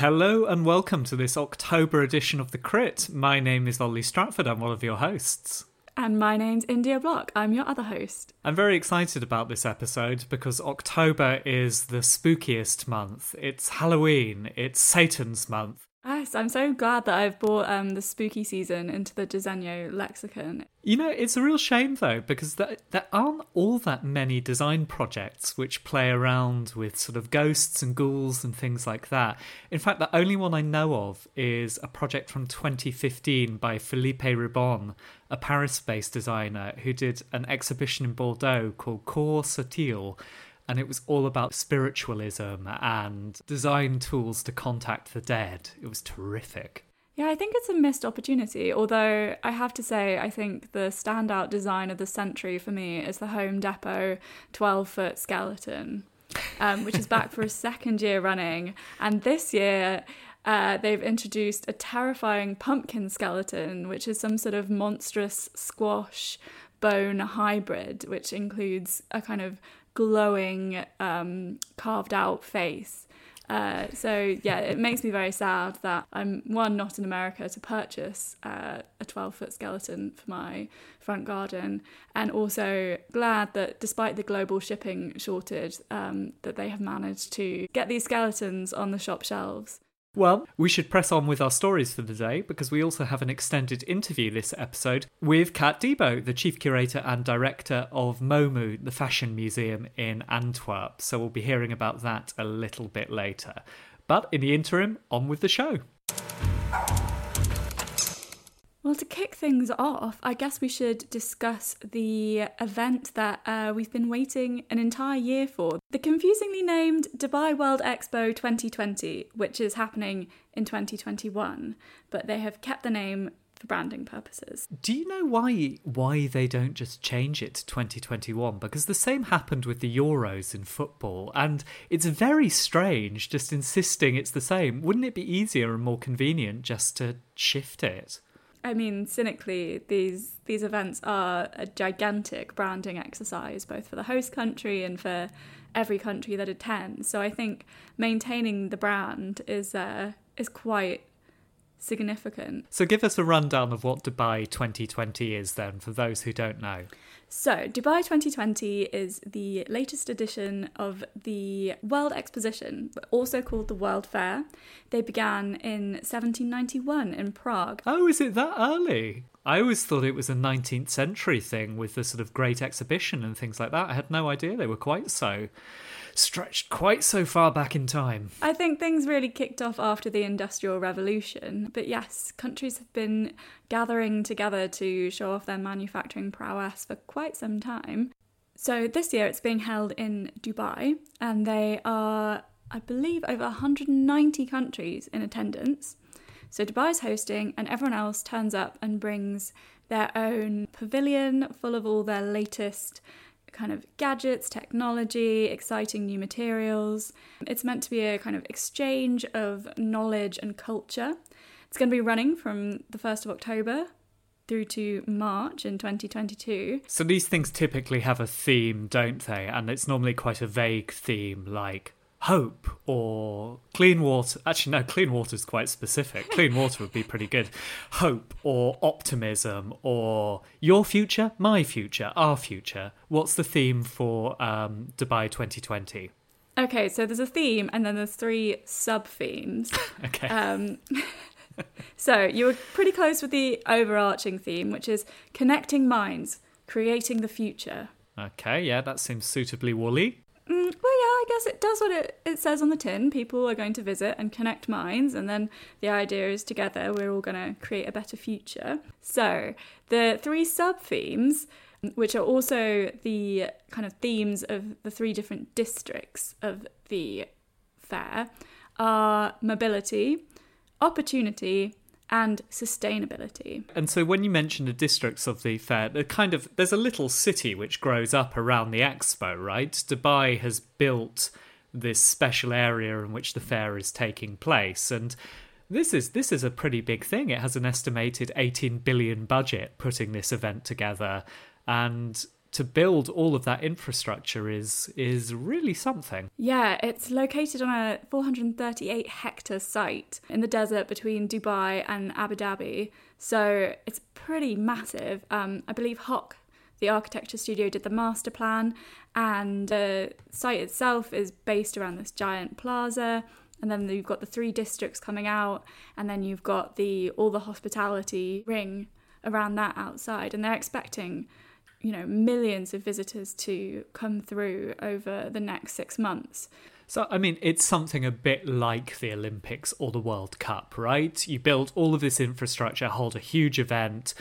Hello and welcome to this October edition of The Crit. My name is Ollie Stratford. I'm one of your hosts. And my name's India Block. I'm your other host. I'm very excited about this episode because October is the spookiest month. It's Halloween, it's Satan's month. Yes, I'm so glad that I've brought um, the spooky season into the Disegno lexicon. You know, it's a real shame though, because there, there aren't all that many design projects which play around with sort of ghosts and ghouls and things like that. In fact, the only one I know of is a project from 2015 by Philippe Ribon, a Paris based designer who did an exhibition in Bordeaux called Corps Subtil and it was all about spiritualism and design tools to contact the dead. It was terrific. Yeah, I think it's a missed opportunity. Although I have to say, I think the standout design of the century for me is the Home Depot 12 foot skeleton, um, which is back for a second year running. And this year, uh, they've introduced a terrifying pumpkin skeleton, which is some sort of monstrous squash bone hybrid, which includes a kind of glowing, um, carved out face. Uh, so yeah, it makes me very sad that I'm one not in America to purchase uh, a 12 foot skeleton for my front garden, and also glad that despite the global shipping shortage, um, that they have managed to get these skeletons on the shop shelves. Well, we should press on with our stories for the day because we also have an extended interview this episode with Kaat Debo, the chief curator and director of MoMu, the fashion museum in Antwerp. So we'll be hearing about that a little bit later. But in the interim, on with the show. Well, to kick things off, I guess we should discuss the event that uh, we've been waiting an entire year for the confusingly named Dubai World Expo 2020, which is happening in 2021, but they have kept the name for branding purposes. Do you know why why they don't just change it to 2021? Because the same happened with the Euros in football, and it's very strange just insisting it's the same. Wouldn't it be easier and more convenient just to shift it? I mean, cynically, these these events are a gigantic branding exercise, both for the host country and for every country that attends. So I think maintaining the brand is uh, is quite significant. So give us a rundown of what Dubai 2020 is then, for those who don't know. So, Dubai 2020 is the latest edition of the World Exposition, also called the World Fair. They began in 1791 in Prague. Oh, is it that early? I always thought it was a 19th century thing with the sort of great exhibition and things like that. I had no idea they were quite so stretched quite so far back in time. I think things really kicked off after the Industrial Revolution. But yes, countries have been gathering together to show off their manufacturing prowess for quite some time. So this year it's being held in Dubai, and they are, I believe, over 190 countries in attendance. So Dubai's hosting, and everyone else turns up and brings their own pavilion full of all their latest kind of gadgets, technology, exciting new materials. It's meant to be a kind of exchange of knowledge and culture. It's going to be running from the 1st of October through to March in 2022. So these things typically have a theme, don't they? And it's normally quite a vague theme like hope or clean water. Actually, no, clean water is quite specific. Clean water would be pretty good. Hope or optimism or your future, my future, our future. What's the theme for um, Dubai 2020? Okay, so there's a theme and then there's three sub themes. okay. Um, so you were pretty close with the overarching theme, which is connecting minds, creating the future. Okay, yeah, that seems suitably woolly. Mm, well, yeah, I guess it does what it, it says on the tin. People are going to visit and connect minds, and then the idea is together we're all going to create a better future. So, the three sub themes, which are also the kind of themes of the three different districts of the fair, are mobility, opportunity, and sustainability. And so when you mention the districts of the fair, the kind of there's a little city which grows up around the expo, right? Dubai has built this special area in which the fair is taking place and this is this is a pretty big thing. It has an estimated 18 billion budget putting this event together and to build all of that infrastructure is is really something. Yeah, it's located on a 438 hectare site in the desert between Dubai and Abu Dhabi. So it's pretty massive. Um, I believe Hock, the architecture studio, did the master plan, and the site itself is based around this giant plaza. And then you've got the three districts coming out, and then you've got the all the hospitality ring around that outside, and they're expecting you know millions of visitors to come through over the next six months. So, I mean, it's something a bit like the Olympics or the World Cup, right? You build all of this infrastructure, hold a huge event,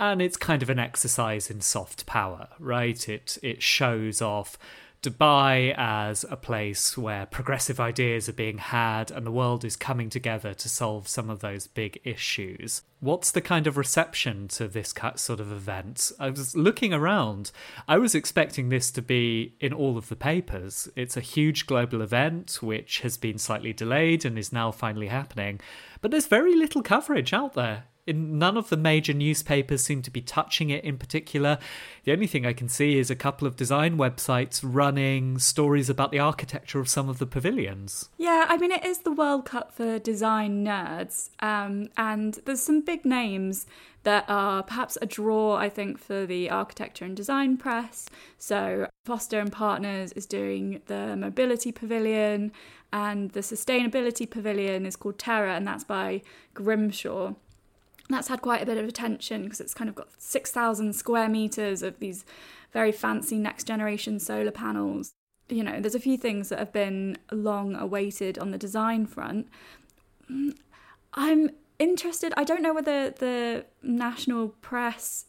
and it's kind of an exercise in soft power, right? It it shows off Dubai as a place where progressive ideas are being had and the world is coming together to solve some of those big issues. What's the kind of reception to this sort of event? I was looking around. I was expecting this to be in all of the papers. It's a huge global event which has been slightly delayed and is now finally happening. But there's very little coverage out there in none of the major newspapers seem to be touching it in particular. The only thing I can see is a couple of design websites running stories about the architecture of some of the pavilions. Yeah, I mean, it is the World Cup for design nerds, um, and there's some big names that are perhaps a draw, I think, for the architecture and design press. So, Foster and Partners is doing the Mobility Pavilion, and the Sustainability Pavilion is called Terra, and that's by Grimshaw that's had quite a bit of attention because it's kind of got 6,000 square meters of these very fancy next generation solar panels. You know, there's a few things that have been long awaited on the design front. I'm interested. I don't know whether the national press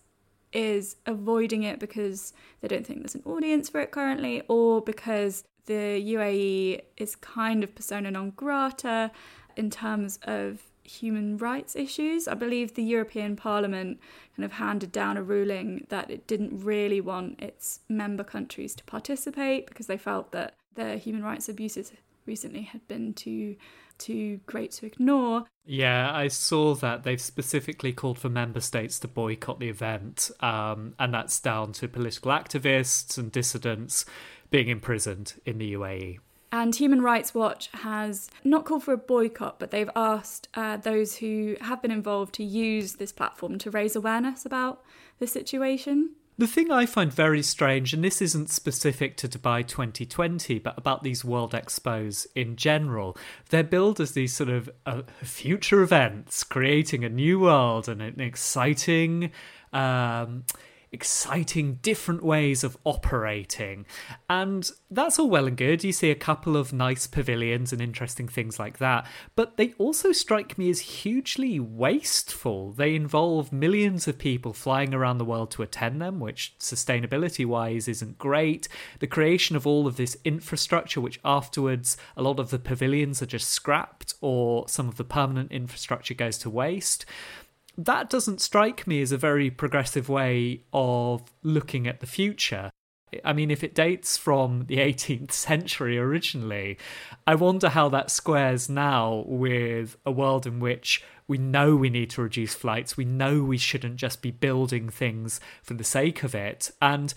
is avoiding it because they don't think there's an audience for it currently or because the UAE is kind of persona non grata in terms of human rights issues. I believe the European Parliament kind of handed down a ruling that it didn't really want its member countries to participate because they felt that the human rights abuses recently had been too too great to ignore. Yeah, I saw that they've specifically called for member states to boycott the event, um, and that's down to political activists and dissidents being imprisoned in the UAE. And Human Rights Watch has not called for a boycott, but they've asked uh, those who have been involved to use this platform to raise awareness about the situation. The thing I find very strange, and this isn't specific to Dubai 2020, but about these World Expos in general, they're billed as these sort of uh, future events, creating a new world and an exciting. Um, exciting different ways of operating. And that's all well and good. You see a couple of nice pavilions and interesting things like that. But they also strike me as hugely wasteful. They involve millions of people flying around the world to attend them, which sustainability wise isn't great. The creation of all of this infrastructure, which afterwards a lot of the pavilions are just scrapped or some of the permanent infrastructure goes to waste that doesn't strike me as a very progressive way of looking at the future. I mean, if it dates from the 18th century originally, I wonder how that squares now with a world in which we know we need to reduce flights, we know we shouldn't just be building things for the sake of it. And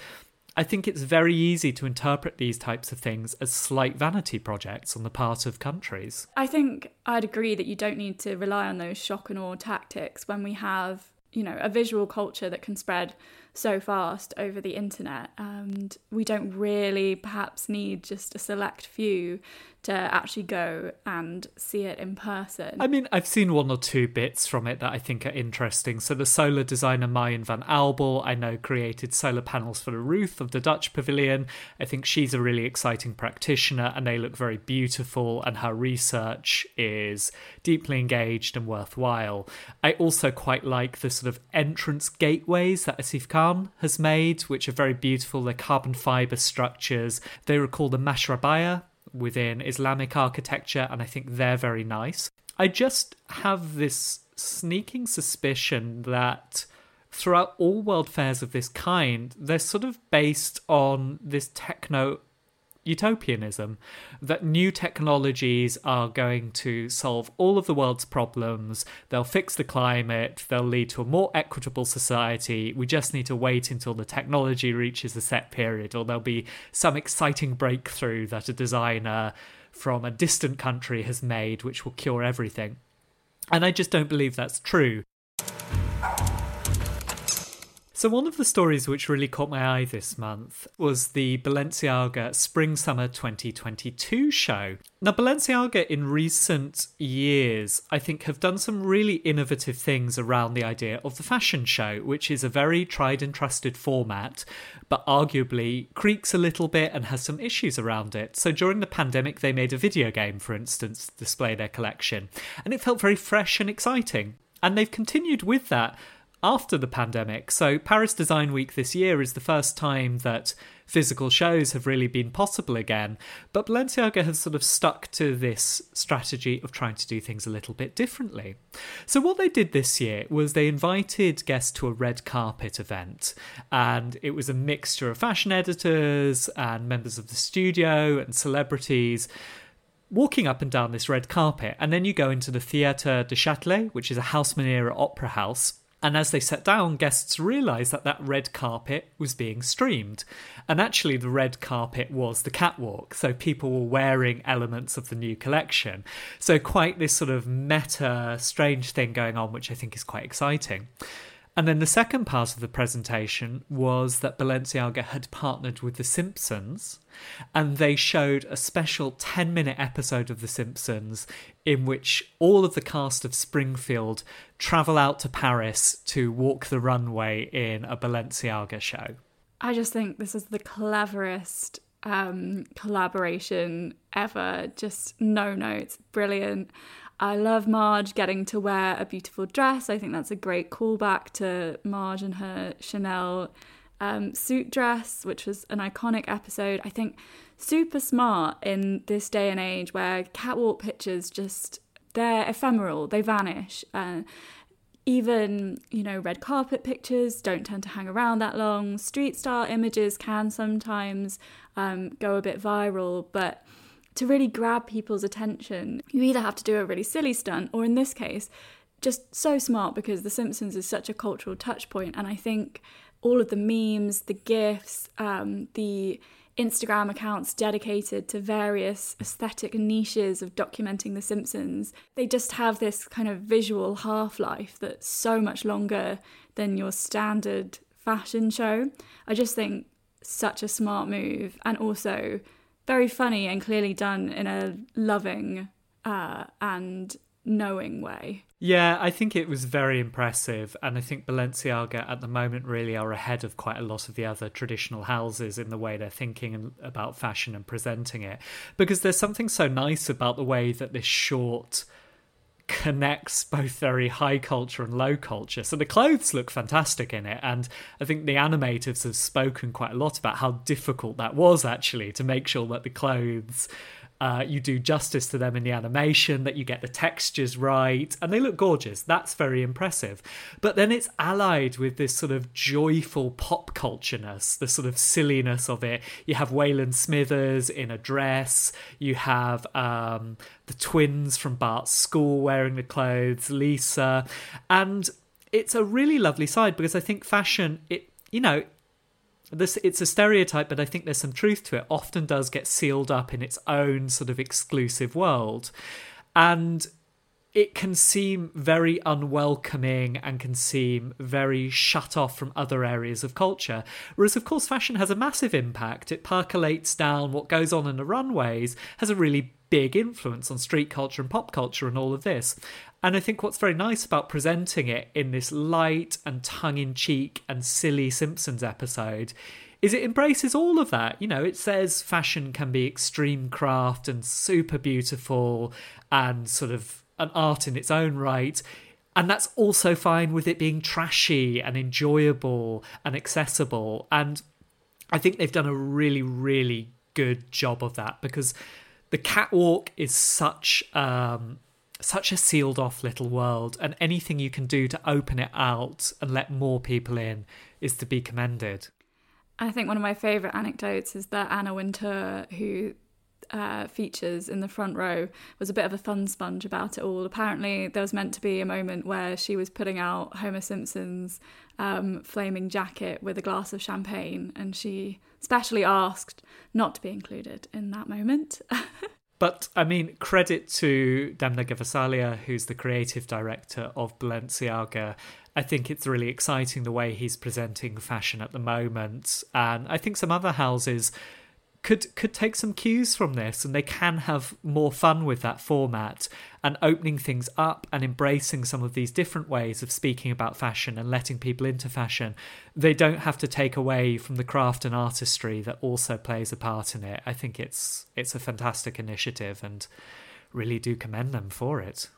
I think it's very easy to interpret these types of things as slight vanity projects on the part of countries. I think I'd agree that you don't need to rely on those shock and awe tactics when we have, you know, a visual culture that can spread so fast over the internet and we don't really perhaps need just a select few to actually go and see it in person. I mean, I've seen one or two bits from it that I think are interesting. So, the solar designer Marjan van Aubel, I know, created solar panels for the roof of the Dutch pavilion. I think she's a really exciting practitioner and they look very beautiful, and her research is deeply engaged and worthwhile. I also quite like the sort of entrance gateways that Asif Khan has made, which are very beautiful. They're carbon fiber structures. They recall the Mashrabiyah within Islamic architecture, and I think they're very nice. I just have this sneaking suspicion that throughout all world fairs of this kind, they're sort of based on this techno utopianism that new technologies are going to solve all of the world's problems, they'll fix the climate, they'll lead to a more equitable society. We just need to wait until the technology reaches a set period, or there'll be some exciting breakthrough that a designer from a distant country has made which will cure everything. And I just don't believe that's true. So, one of the stories which really caught my eye this month was the Balenciaga Spring Summer 2022 show. Now, Balenciaga in recent years, I think, have done some really innovative things around the idea of the fashion show, which is a very tried and trusted format, but arguably creaks a little bit and has some issues around it. So, during the pandemic, they made a video game, for instance, to display their collection, and it felt very fresh and exciting. And they've continued with that after the pandemic. So, Paris Design Week this year is the first time that physical shows have really been possible again. But Balenciaga has sort of stuck to this strategy of trying to do things a little bit differently. So, what they did this year was they invited guests to a red carpet event, and it was a mixture of fashion editors and members of the studio and celebrities walking up and down this red carpet. And then you go into the Theatre du Châtelet, which is a Haussmann era opera house and as they sat down, guests realised that that red carpet was being streamed. And actually, the red carpet was the catwalk. So people were wearing elements of the new collection. So, quite this sort of meta, strange thing going on, which I think is quite exciting. And then the second part of the presentation was that Balenciaga had partnered with The Simpsons and they showed a special 10 minute episode of The Simpsons in which all of the cast of Springfield travel out to Paris to walk the runway in a Balenciaga show. I just think this is the cleverest um, collaboration ever. Just no notes, brilliant. I love Marge getting to wear a beautiful dress. I think that's a great callback to Marge and her Chanel um, suit dress, which was an iconic episode. I think super smart in this day and age where catwalk pictures just they're ephemeral, they vanish. Uh, even you know red carpet pictures don't tend to hang around that long street style images can sometimes um, go a bit viral but to really grab people's attention, you either have to do a really silly stunt, or in this case, just so smart because The Simpsons is such a cultural touch point. And I think all of the memes, the GIFs, um, the Instagram accounts dedicated to various aesthetic niches of documenting The Simpsons, they just have this kind of visual half life that's so much longer than your standard fashion show. I just think such a smart move and also very funny and clearly done in a loving uh, and knowing way. Yeah, I think it was very impressive, and I think Balenciaga at the moment really are ahead of quite a lot of the other traditional houses in the way they're thinking about fashion and presenting it. Because there's something so nice about the way that this short connects both very high culture and low culture. So the clothes look fantastic in it, and I think the animators have spoken quite a lot about how difficult that was actually to make sure that the clothes uh, you do justice to them in the animation, that you get the textures right, and they look gorgeous. That's very impressive. But then it's allied with this sort of joyful pop cultureness, the sort of silliness of it. You have Waylon Smithers in a dress, you have um, the twins from Bart's school wearing the clothes, Lisa, and it's a really lovely side because I think fashion, it you know, this it's a stereotype but i think there's some truth to it often does get sealed up in its own sort of exclusive world and it can seem very unwelcoming and can seem very shut off from other areas of culture. Whereas, of course, fashion has a massive impact. It percolates down what goes on in the runways, has a really big influence on street culture and pop culture and all of this. And I think what's very nice about presenting it in this light and tongue in cheek and silly Simpsons episode is it embraces all of that. You know, it says fashion can be extreme craft and super beautiful and sort of an art in its own right. And that's also fine with it being trashy and enjoyable and accessible. And I think they've done a really, really good job of that because the catwalk is such um, such a sealed off little world, and anything you can do to open it out and let more people in is to be commended. I think one of my favourite anecdotes is that Anna Wintour, who uh, features in the front row was a bit of a fun sponge about it all. Apparently, there was meant to be a moment where she was putting out Homer Simpson's um, flaming jacket with a glass of champagne, and she specially asked not to be included in that moment. But I mean, credit to Demna Gvasalia, who's the creative director of Balenciaga. I think it's really exciting the way he's presenting fashion at the moment. And I think some other houses could could take some cues from this and they can have more fun with that format and opening things up and embracing some of these different ways of speaking about fashion and letting people into fashion. They don't have to take away from the craft and artistry that also plays a part in it. I think it's it's a fantastic initiative and really do commend them for it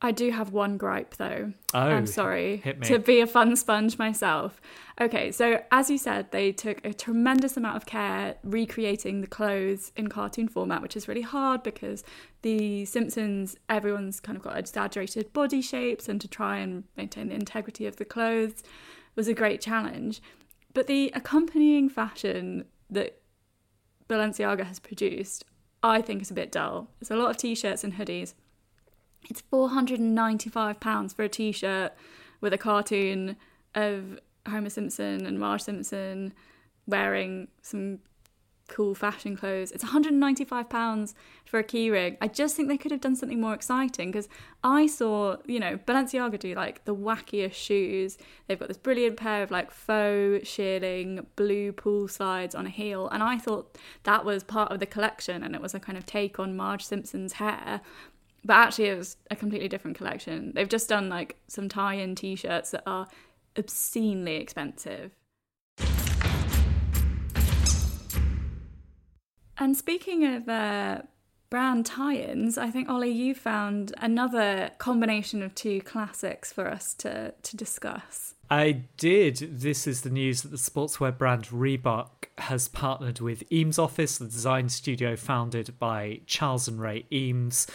I do have one gripe though. Oh, I'm sorry hit me. to be a fun sponge myself. Okay, so as you said, they took a tremendous amount of care recreating the clothes in cartoon format, which is really hard because the Simpsons, everyone's kind of got exaggerated body shapes, and to try and maintain the integrity of the clothes was a great challenge. But the accompanying fashion that Balenciaga has produced, I think, is a bit dull. It's a lot of t shirts and hoodies it's £495 for a t shirt with a cartoon of Homer Simpson and Marge Simpson wearing some cool fashion clothes. It's £195 for a keyring. I just think they could have done something more exciting because I saw, you know, Balenciaga do like the wackiest shoes. They've got this brilliant pair of like faux shearling blue pool slides on a heel. And I thought that was part of the collection and it was a kind of take on Marge Simpson's hair. But actually, it was a completely different collection. They've just done like some tie in t shirts that are obscenely expensive. And speaking of uh, brand tie ins, I think, Ollie, you found another combination of two classics for us to, to discuss. I did. This is the news that the sportswear brand Reebok has partnered with Eames Office, the design studio founded by Charles and Ray Eames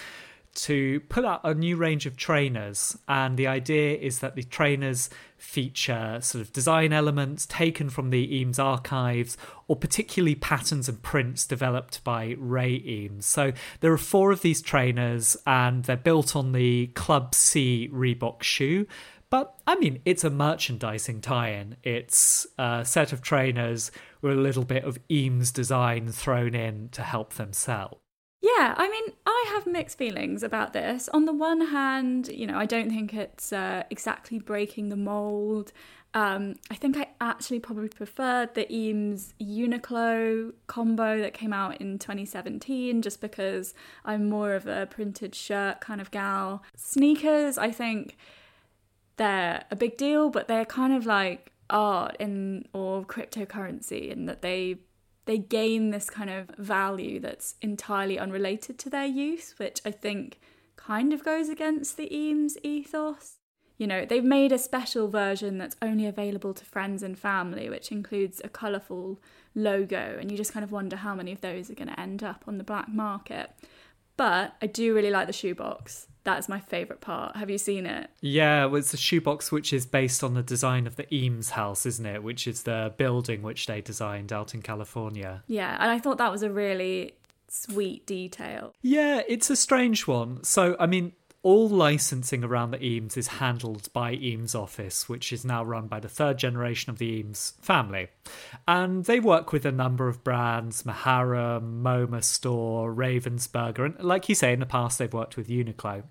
to put out a new range of trainers. And the idea is that the trainers feature sort of design elements taken from the Eames archives or particularly patterns and prints developed by Ray Eames. So there are four of these trainers and they're built on the Club C Reebok shoe. But I mean, it's a merchandising tie in. It's a set of trainers with a little bit of Eames design thrown in to help them sell. Yeah, I mean, I have mixed feelings about this. On the one hand, you know, I don't think it's uh, exactly breaking the mold. Um, I think I actually probably preferred the Eames Uniqlo combo that came out in 2017 just because I'm more of a printed shirt kind of gal. Sneakers, I think they're a big deal, but they're kind of like art in or cryptocurrency in that they they gain this kind of value that's entirely unrelated to their use, which I think kind of goes against the Eames ethos. You know, they've made a special version that's only available to friends and family, which includes a colourful logo, and you just kind of wonder how many of those are going to end up on the black market. But I do really like the shoebox. That's my favourite part. Have you seen it? Yeah, well, it's a shoebox which is based on the design of the Eames house, isn't it? Which is the building which they designed out in California. Yeah, and I thought that was a really sweet detail. Yeah, it's a strange one. So, I mean, all licensing around the Eames is handled by Eames Office, which is now run by the third generation of the Eames family. And they work with a number of brands Maharam, MoMA Store, Ravensburger, and like you say, in the past they've worked with Uniqlo.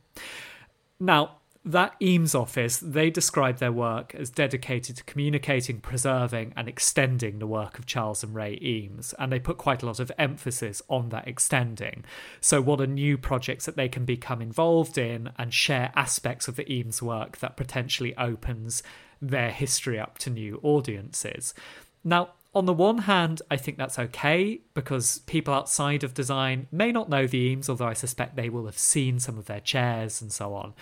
Now, that Eames office, they describe their work as dedicated to communicating, preserving, and extending the work of Charles and Ray Eames. And they put quite a lot of emphasis on that extending. So, what are new projects that they can become involved in and share aspects of the Eames work that potentially opens their history up to new audiences? Now, on the one hand, I think that's okay because people outside of design may not know the Eames, although I suspect they will have seen some of their chairs and so on.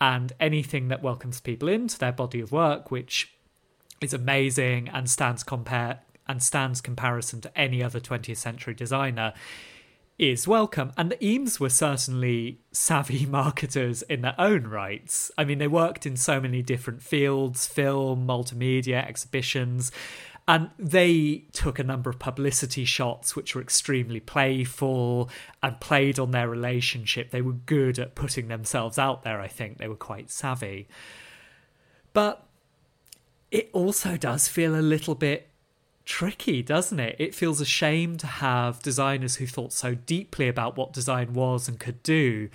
And anything that welcomes people into their body of work, which is amazing and stands compare and stands comparison to any other 20th century designer, is welcome. And the Eames were certainly savvy marketers in their own rights. I mean, they worked in so many different fields film, multimedia, exhibitions And they took a number of publicity shots which were extremely playful and played on their relationship. They were good at putting themselves out there, I think. They were quite savvy. But it also does feel a little bit tricky, doesn't it? It feels a shame to have designers who thought so deeply about what design was and could do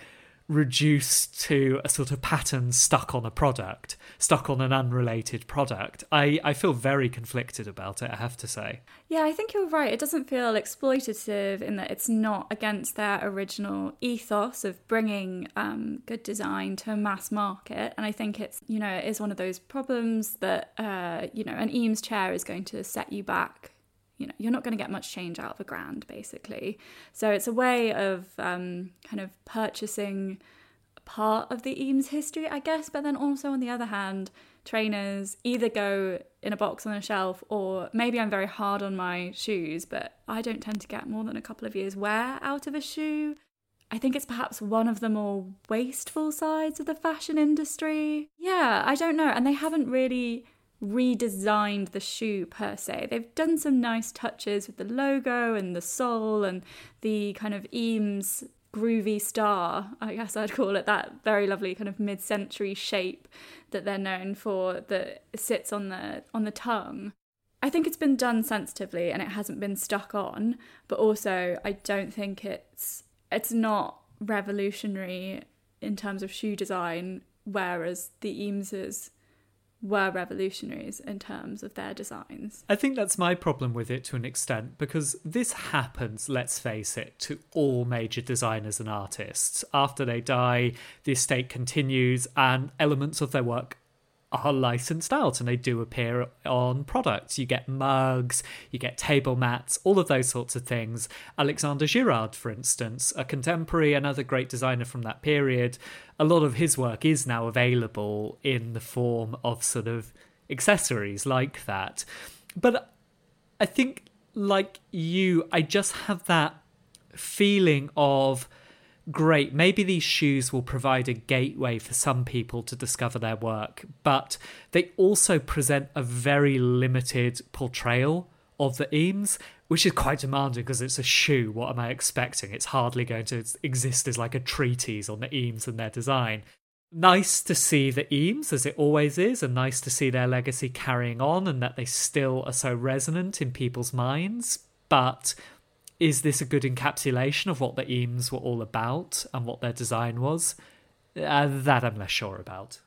reduced to a sort of pattern stuck on a product, stuck on an unrelated product. I, I feel very conflicted about it, I have to say. Yeah, I think you're right. It doesn't feel exploitative in that it's not against their original ethos of bringing um, good design to a mass market. And I think it's, you know, it is one of those problems that, uh, you know, an Eames chair is going to set you back you know you're not going to get much change out of a grand basically so it's a way of um, kind of purchasing part of the eames history i guess but then also on the other hand trainers either go in a box on a shelf or maybe i'm very hard on my shoes but i don't tend to get more than a couple of years wear out of a shoe I think it's perhaps one of the more wasteful sides of the fashion industry. Yeah, I don't know. And they haven't really redesigned the shoe per se. They've done some nice touches with the logo and the sole and the kind of Eames groovy star, I guess I'd call it that very lovely kind of mid-century shape that they're known for that sits on the on the tongue. I think it's been done sensitively and it hasn't been stuck on, but also I don't think it's it's not revolutionary in terms of shoe design whereas the Eameses were revolutionaries in terms of their designs. I think that's my problem with it to an extent because this happens, let's face it, to all major designers and artists. After they die, the estate continues and elements of their work are licensed out and they do appear on products. You get mugs, you get table mats, all of those sorts of things. Alexander Girard, for instance, a contemporary, another great designer from that period, a lot of his work is now available in the form of sort of accessories like that. But I think, like you, I just have that feeling of great, maybe these shoes will provide a gateway for some people to discover their work, but they also present a very limited portrayal of the Eames, which is quite demanding because it's a shoe. What am I expecting? It's hardly going to exist as like a treatise on the Eames and their design. Nice to see the Eames, as it always is, and nice to see their legacy carrying on and that they still are so resonant in people's minds. But is this a good encapsulation of what the Eames were all about and what their design was? Uh, that I'm less sure about.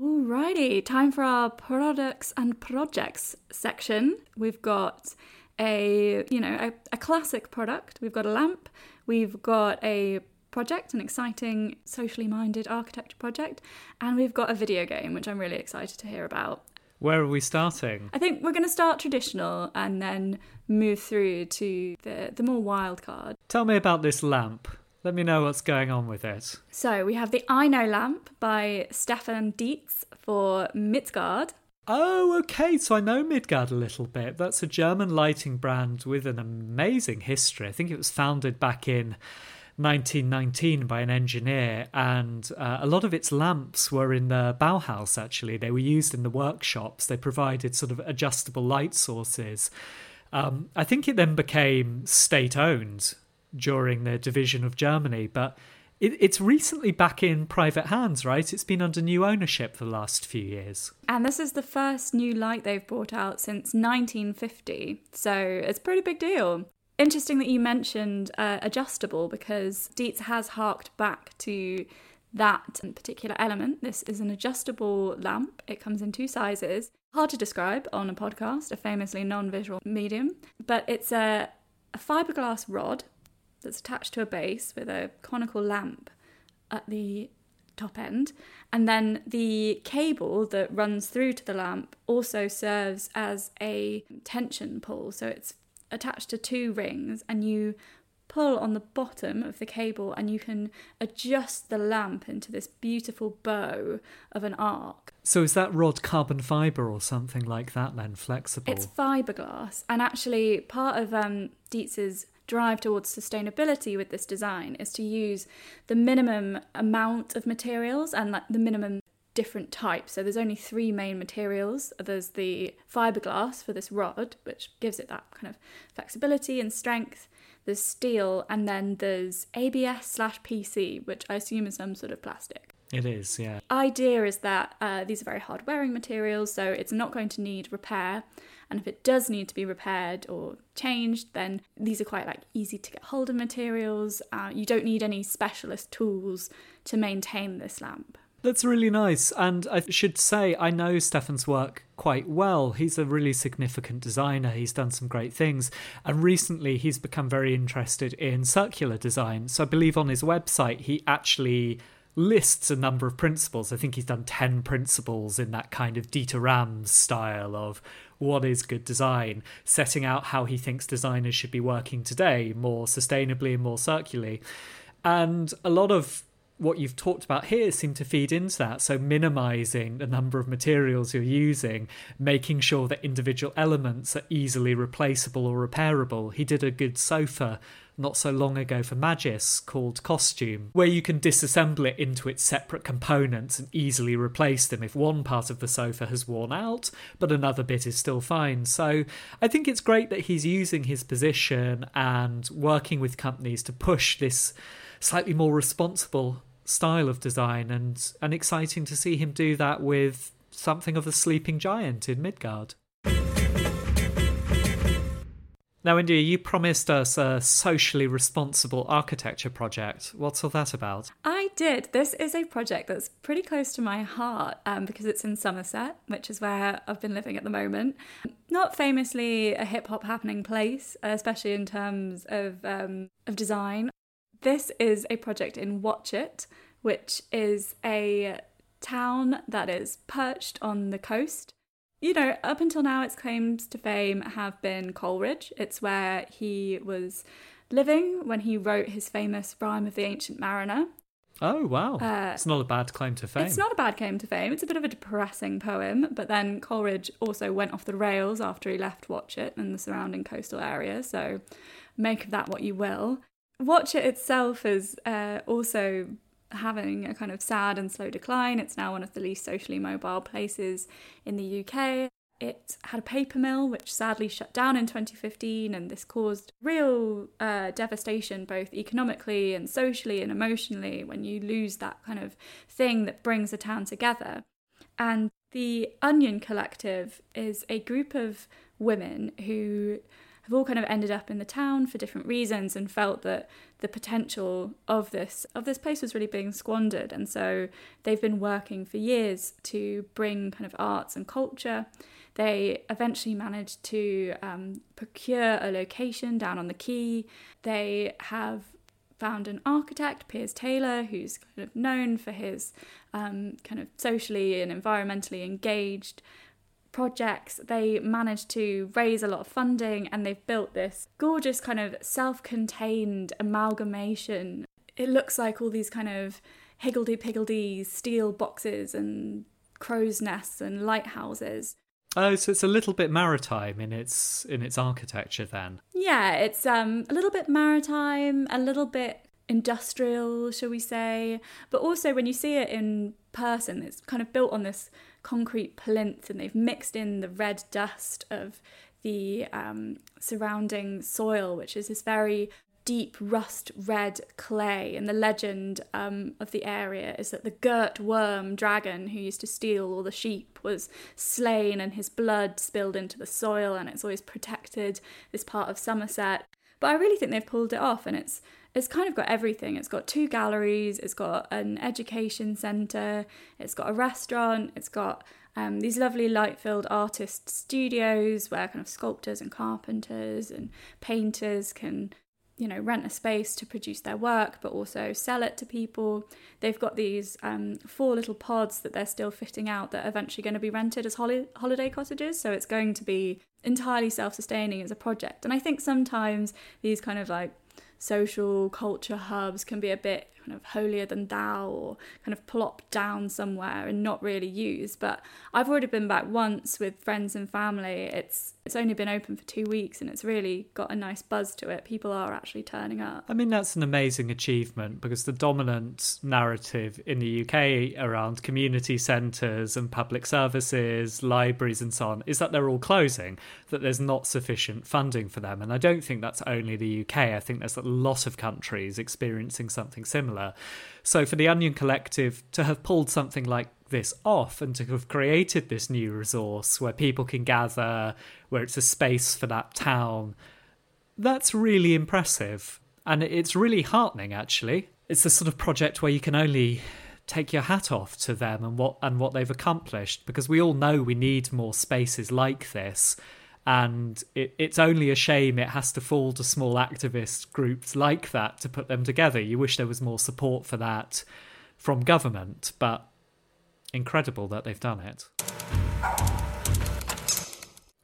Alrighty, time for our products and projects section. We've got a you know a, a classic product. We've got a lamp. We've got a project, an exciting socially minded architecture project, and we've got a video game, which I'm really excited to hear about. Where are we starting? I think we're going to start traditional and then move through to the, the more wild card. Tell me about this lamp. Let me know what's going on with it. So we have the AYNO lamp by Stefan Diez for Midgard. Oh, okay. So I know Midgard a little bit. That's a German lighting brand with an amazing history. I think it was founded back in 1919 by an engineer, and uh, a lot of its lamps were in the Bauhaus actually. They were used in the workshops, they provided sort of adjustable light sources. Um, I think it then became state owned during the division of Germany, but it, it's recently back in private hands, right? It's been under new ownership for the last few years. And this is the first new light they've brought out since 1950, so it's a pretty big deal. Interesting that you mentioned uh, adjustable because Diez has harked back to that particular element. This is an adjustable lamp. It comes in two sizes. Hard to describe on a podcast, a famously non visual medium, but it's a, a fiberglass rod that's attached to a base with a conical lamp at the top end. And then the cable that runs through to the lamp also serves as a tension pull. So it's attached to two rings and you pull on the bottom of the cable and you can adjust the lamp into this beautiful bow of an arc. So is that rod carbon fiber or something like that then, flexible? It's fiberglass. And actually part of um, Diez's drive towards sustainability with this design is to use the minimum amount of materials and like the minimum different types. So there's only three main materials. There's the fiberglass for this rod, which gives it that kind of flexibility and strength. There's steel, and then there's ABS slash PC, which I assume is some sort of plastic. It is, yeah. Idea is that uh, these are very hard wearing materials, so it's not going to need repair. And if it does need to be repaired or changed, then these are quite like easy to get hold of materials. Uh, you don't need any specialist tools to maintain this lamp. That's really nice. And I should say, I know Stefan's work quite well. He's a really significant designer. He's done some great things. And recently, he's become very interested in circular design. So I believe on his website, he actually lists a number of principles. I think he's done 10 principles in that kind of Dieter Rams style of what is good design, setting out how he thinks designers should be working today more sustainably and more circularly. And a lot of what you've talked about here seem to feed into that. So, minimizing the number of materials you're using, making sure that individual elements are easily replaceable or repairable. He did a good sofa not so long ago for Magis called Costume, where you can disassemble it into its separate components and easily replace them if one part of the sofa has worn out, but another bit is still fine. So I think it's great that he's using his position and working with companies to push this slightly more responsible style of design and and exciting to see him do that with something of the sleeping giant in Midgard. Now, India, you promised us a socially responsible architecture project. What's all that about? I did. This is a project that's pretty close to my heart um, because it's in Somerset, which is where I've been living at the moment. Not famously a hip hop happening place, especially in terms of um, of design. This is a project in Watchet, which is a town that is perched on the coast. You know, up until now, its claims to fame have been Coleridge. It's where he was living when he wrote his famous Rhyme of the Ancient Mariner. Oh, wow. Uh, it's not a bad claim to fame. It's not a bad claim to fame. It's a bit of a depressing poem, but then Coleridge also went off the rails after he left Watchet and the surrounding coastal area, so make of that what you will. Watchet itself is uh, also having a kind of sad and slow decline. It's now one of the least socially mobile places in the UK. It had a paper mill which sadly shut down in 2015, and this caused real uh, devastation both economically and socially and emotionally when you lose that kind of thing that brings a town together. And the Onion Collective is a group of women who have all kind of ended up in the town for different reasons and felt that the potential of this of this place was really being squandered. And so they've been working for years to bring kind of arts and culture. They eventually managed to um, procure a location down on the quay. They have found an architect, Piers Taylor, who's kind of known for his um, kind of socially and environmentally engaged projects, they managed to raise a lot of funding and they've built this gorgeous kind of self contained amalgamation. It looks like all these kind of higgledy piggledy steel boxes and crow's nests and lighthouses. Oh, so it's a little bit maritime in its in its architecture then. Yeah, it's um a little bit maritime, a little bit industrial, shall we say, but also when you see it in person, it's kind of built on this concrete plinth and they've mixed in the red dust of the um, surrounding soil, which is this very deep rust red clay. And the legend um, of the area is that the girt worm dragon who used to steal all the sheep was slain and his blood spilled into the soil, and it's always protected this part of Somerset. But I really think they've pulled it off, and it's it's kind of got everything. It's got two galleries, it's got an education centre, it's got a restaurant, it's got um, these lovely light filled artist studios where kind of sculptors and carpenters and painters can you know rent a space to produce their work but also sell it to people they've got these um, four little pods that they're still fitting out that are eventually going to be rented as holi- holiday cottages so it's going to be entirely self-sustaining as a project and i think sometimes these kind of like social culture hubs can be a bit kind of holier than thou or kind of plop down somewhere and not really use. But I've already been back once with friends and family. It's it's only been open for two weeks and it's really got a nice buzz to it. People are actually turning up. I mean, that's an amazing achievement because the dominant narrative in the UK around community centres and public services, libraries, and so on is that they're all closing, that there's not sufficient funding for them. And I don't think that's only the UK. I think there's a lot of countries experiencing something similar. So for the Onion Collective to have pulled something like this off and to have created this new resource where people can gather, where it's a space for that town, that's really impressive. And it's really heartening, actually. It's the sort of project where you can only take your hat off to them and what and what they've accomplished because we all know we need more spaces like this and it, it's only a shame it has to fall to small activist groups like that to put them together you wish there was more support for that from government but incredible that they've done it.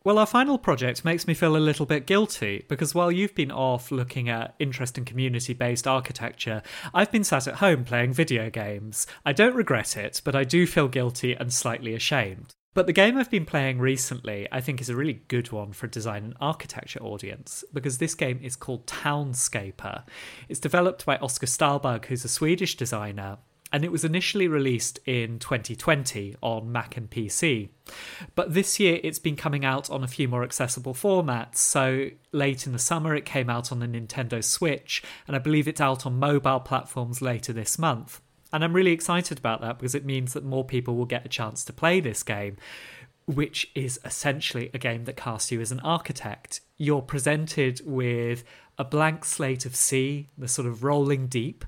Well, our final project makes me feel a little bit guilty because while you've been off looking at interesting community based architecture, I've been sat at home playing video games. I don't regret it, but I do feel guilty and slightly ashamed. But the game I've been playing recently, I think, is a really good one for a design and architecture audience because this game is called Townscaper. It's developed by Oskar Stålberg, who's a Swedish designer, and it was initially released in 2020 on Mac and PC. But this year it's been coming out on a few more accessible formats. So late in the summer it came out on the Nintendo Switch, and I believe it's out on mobile platforms later this month. And I'm really excited about that because it means that more people will get a chance to play this game, which is essentially a game that casts you as an architect. You're presented with a blank slate of sea, the sort of rolling deep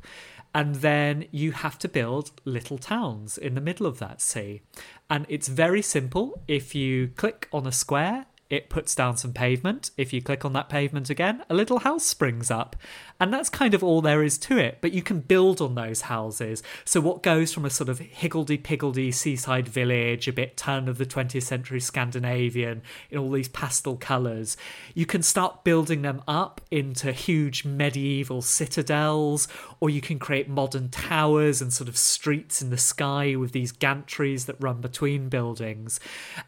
and then you have to build little towns in the middle of that sea. And it's very simple. If you click on a square it puts down some pavement. If you click on that pavement again, a little house springs up. And that's kind of all there is to it. But you can build on those houses. So, what goes from a sort of higgledy piggledy seaside village, a bit turn of the 20th century Scandinavian, in all these pastel colours, you can start building them up into huge medieval citadels, or you can create modern towers and sort of streets in the sky with these gantries that run between buildings.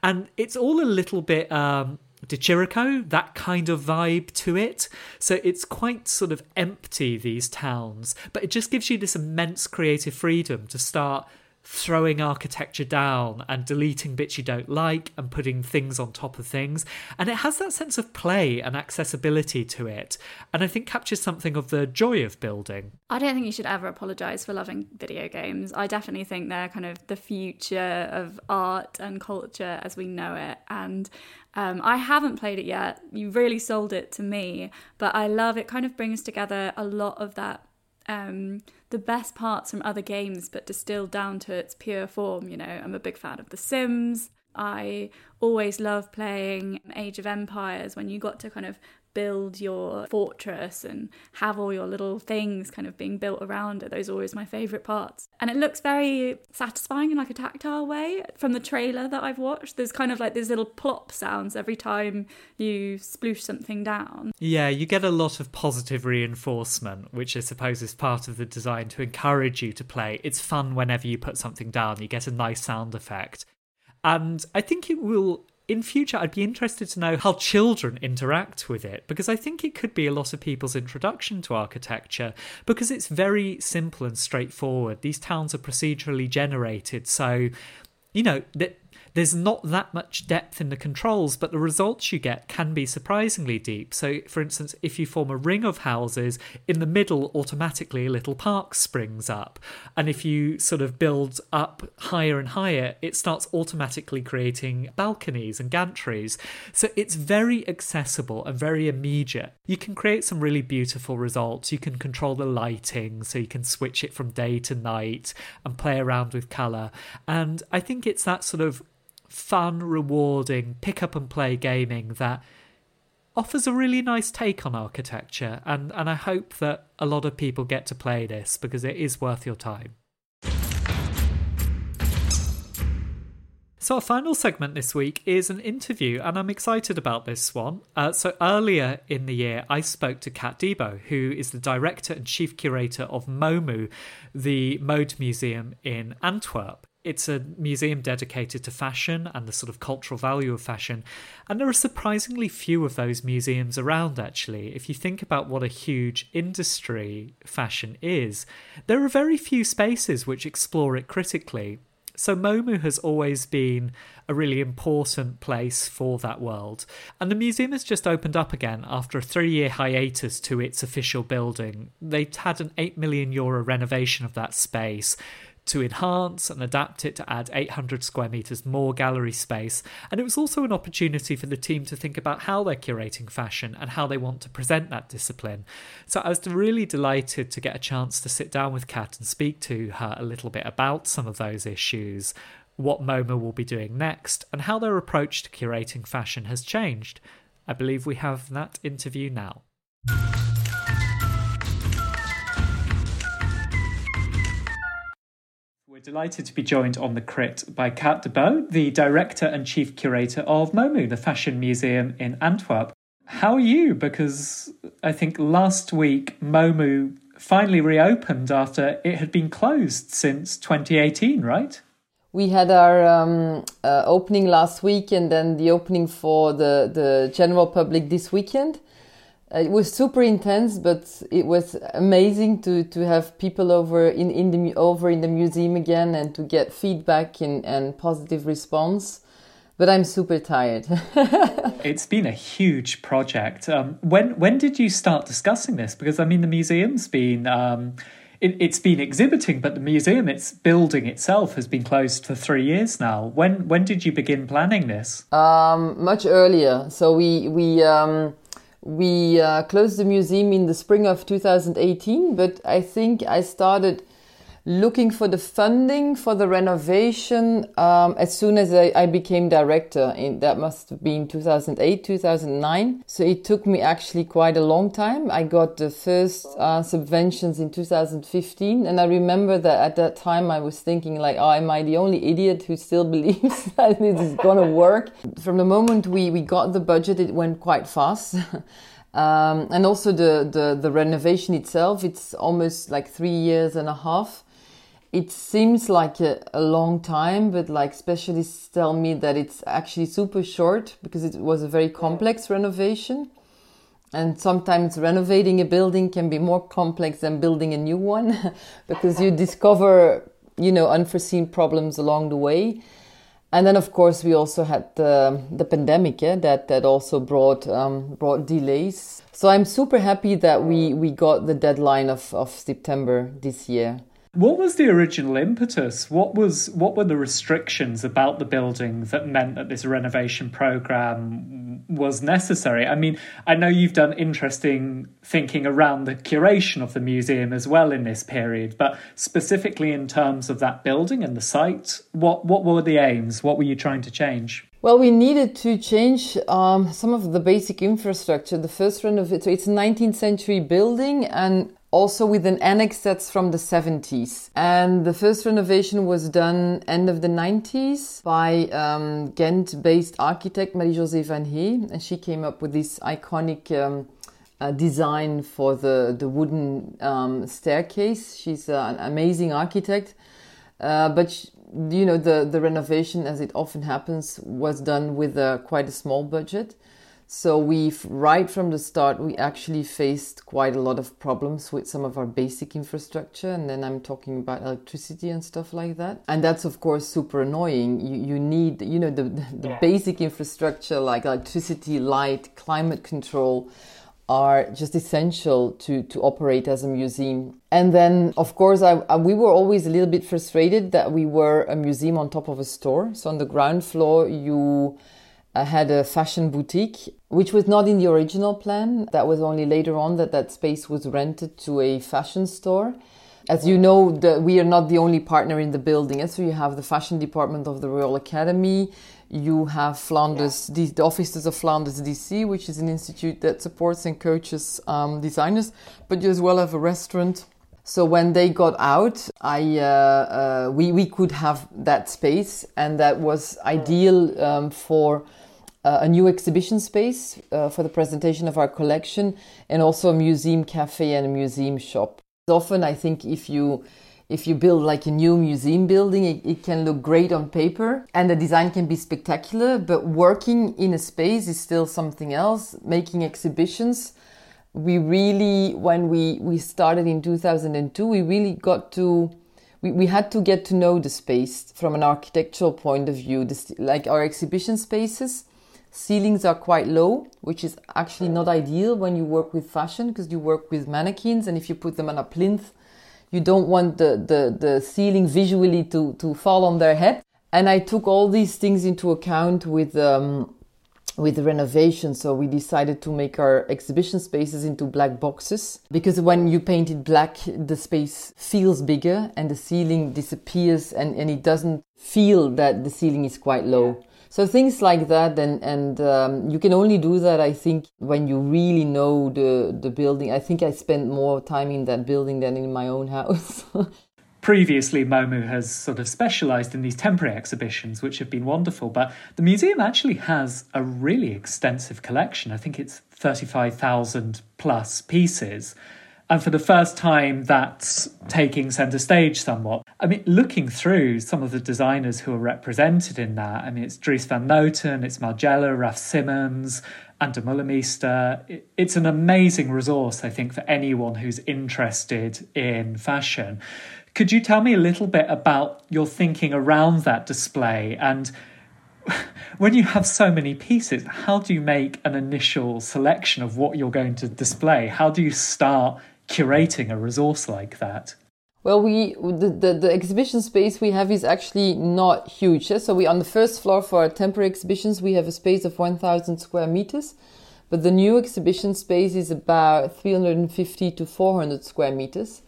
And it's all a little bit. Um, De Chirico, that kind of vibe to it. So it's quite sort of empty, these towns, but it just gives you this immense creative freedom to start throwing architecture down and deleting bits you don't like and putting things on top of things. And it has that sense of play and accessibility to it. And I think captures something of the joy of building. I don't think you should ever apologize for loving video games. I definitely think they're kind of the future of art and culture as we know it. And um, I haven't played it yet. You really sold it to me, but I love it. Kind of brings together a lot of that um, the best parts from other games, but distilled down to its pure form. You know, I'm a big fan of The Sims. I always love playing Age of Empires when you got to kind of build your fortress and have all your little things kind of being built around it. Those are always my favourite parts. And it looks very satisfying in like a tactile way from the trailer that I've watched. There's kind of like these little plop sounds every time you sploosh something down. Yeah, you get a lot of positive reinforcement, which I suppose is part of the design to encourage you to play. It's fun whenever you put something down, you get a nice sound effect. And I think it will in future, I'd be interested to know how children interact with it because I think it could be a lot of people's introduction to architecture because it's very simple and straightforward. These towns are procedurally generated, so you know that there's not that much depth in the controls, but the results you get can be surprisingly deep. So, for instance, if you form a ring of houses, in the middle, automatically a little park springs up. And if you sort of build up higher and higher, it starts automatically creating balconies and gantries. So, it's very accessible and very immediate. You can create some really beautiful results. You can control the lighting, so you can switch it from day to night and play around with colour. And I think it's that sort of fun, rewarding, pick up and play gaming that offers a really nice take on architecture. And, and I hope that a lot of people get to play this because it is worth your time. So, our final segment this week is an interview, and I'm excited about this one. Uh, so, earlier in the year, I spoke to Kaat Debo, who is the director and chief curator of MoMu, the Mode Museum in Antwerp. It's a museum dedicated to fashion and the sort of cultural value of fashion. And there are surprisingly few of those museums around, actually. If you think about what a huge industry fashion is, there are very few spaces which explore it critically. So MoMu has always been a really important place for that world. And the museum has just opened up again after a three year hiatus to its official building. They had an 8 million euro renovation of that space to enhance and adapt it to add 800 square metres more gallery space. And it was also an opportunity for the team to think about how they're curating fashion and how they want to present that discipline. So I was really delighted to get a chance to sit down with Kaat and speak to her a little bit about some of those issues. What MoMu will be doing next, and how their approach to curating fashion has changed. I believe we have that interview now. We're delighted to be joined on the crit by Kaat Debo, the director and chief curator of MoMu, the fashion museum in Antwerp. How are you? Because I think last week MoMu finally reopened after it had been closed since 2018, right? We had our um, uh, opening last week and then the opening for the, the general public this weekend. Uh, it was super intense, but it was amazing to, to have people over in, in the over in the museum again and to get feedback and, and positive response. But I'm super tired. it's been a huge project. Um, when when did you start discussing this? Because I mean, the museum's been um, it, has been exhibiting, but the museum, its building itself, has been closed for three years now. When when did you begin planning this? Um, much earlier. So we we um, we uh, closed the museum in the spring of 2018, but I think I started looking for the funding for the renovation um, as soon as I, I became director. In, that must have been 2008, 2009. So it took me actually quite a long time. I got the first uh, subventions in 2015, and I remember that at that time I was thinking like, oh, am I the only idiot who still believes that this is gonna work? From the moment we, we got the budget, it went quite fast. Um, and also the, the, the renovation itself, it's almost like three years and a half it seems like a, a, long time, but like specialists tell me that it's actually super short because it was a very complex renovation. And sometimes renovating a building can be more complex than building a new one because you discover, you know, unforeseen problems along the way. And then, of course, we also had the, the pandemic yeah, that, that also brought, um, brought delays. So I'm super happy that we, we got the deadline of, of September this year. What was the original impetus? What was what were the restrictions about the building that meant that this renovation program was necessary? I mean, I know you've done interesting thinking around the curation of the museum as well in this period, but specifically in terms of that building and the site, what what were the aims? What were you trying to change? Well, we needed to change um, some of the basic infrastructure. The first renovation, so it's a 19th century building, and also with an annex that's from the 70s. And the first renovation was done end of the 90s by um, Ghent-based architect Marie-Josée Van Hee, and she came up with this iconic um, uh, design for the, the wooden um, staircase. She's uh, an amazing architect, uh, but she, you know the, the renovation, as it often happens, was done with a, quite a small budget. So we've right from the start we actually faced quite a lot of problems with some of our basic infrastructure and then I'm talking about electricity and stuff like that. And that's of course super annoying. You you need you know the the yeah. basic infrastructure like electricity, light, climate control are just essential to, to operate as a museum. And then, of course, I, I, we were always a little bit frustrated that we were a museum on top of a store. So on the ground floor, you I had a fashion boutique, which was not in the original plan. That was only later on that that space was rented to a fashion store. As you know, the, we are not the only partner in the building. So you have the fashion department of the Royal Academy. You have Flanders, yeah. the, the, offices of Flanders DC, which is an institute that supports and coaches um, designers. But you as well have a restaurant. So when they got out, I uh, uh, we we could have that space, and that was ideal um, for uh, a new exhibition space uh, for the presentation of our collection, and also a museum cafe and a museum shop. Often, I think if you if you build like a new museum building, it, it, can look great on paper and the design can be spectacular, but working in a space is still something else. Making exhibitions, we really, when we, we started in 2002, we really got to, we, we had to get to know the space from an architectural point of view. This, like our exhibition spaces, ceilings are quite low, which is actually not ideal when you work with fashion because you work with mannequins and if you put them on a plinth, you don't want the, the, the ceiling visually to, to fall on their head. And I took all these things into account with, um, with the renovation. So we decided to make our exhibition spaces into black boxes because when you paint it black, the space feels bigger and the ceiling disappears and, and it doesn't feel that the ceiling is quite low. So things like that, and and um, you can only do that, I think, when you really know the the building. I think I spent more time in that building than in my own house. Previously, Momu has sort of specialised in these temporary exhibitions, which have been wonderful. But the museum actually has a really extensive collection. I think it's thirty-five thousand plus pieces. And for the first time, that's taking centre stage somewhat. I mean, looking through some of the designers who are represented in that, I mean, it's Dries van Noten, it's Margiela, Raf Simons, and de Meulemeester. It's an amazing resource, I think, for anyone who's interested in fashion. Could you tell me a little bit about your thinking around that display and when you have so many pieces, how do you make an initial selection of what you're going to display? How do you start curating a resource like that? Well, we the, the, the, exhibition space we have is actually not huge. So we on the first floor for our temporary exhibitions we have a space of 1,000 square meters, but the new exhibition space is about 350 to 400 square meters.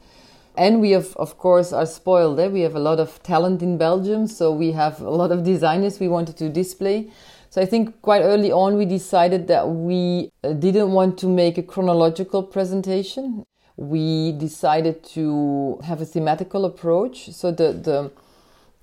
And we have, of course, are spoiled there. We have a lot of talent in Belgium, so we have a lot of designers we wanted to display. So I think quite early on we decided that we uh, didn't want to make a chronological presentation we decided to have a thematical approach. So the, the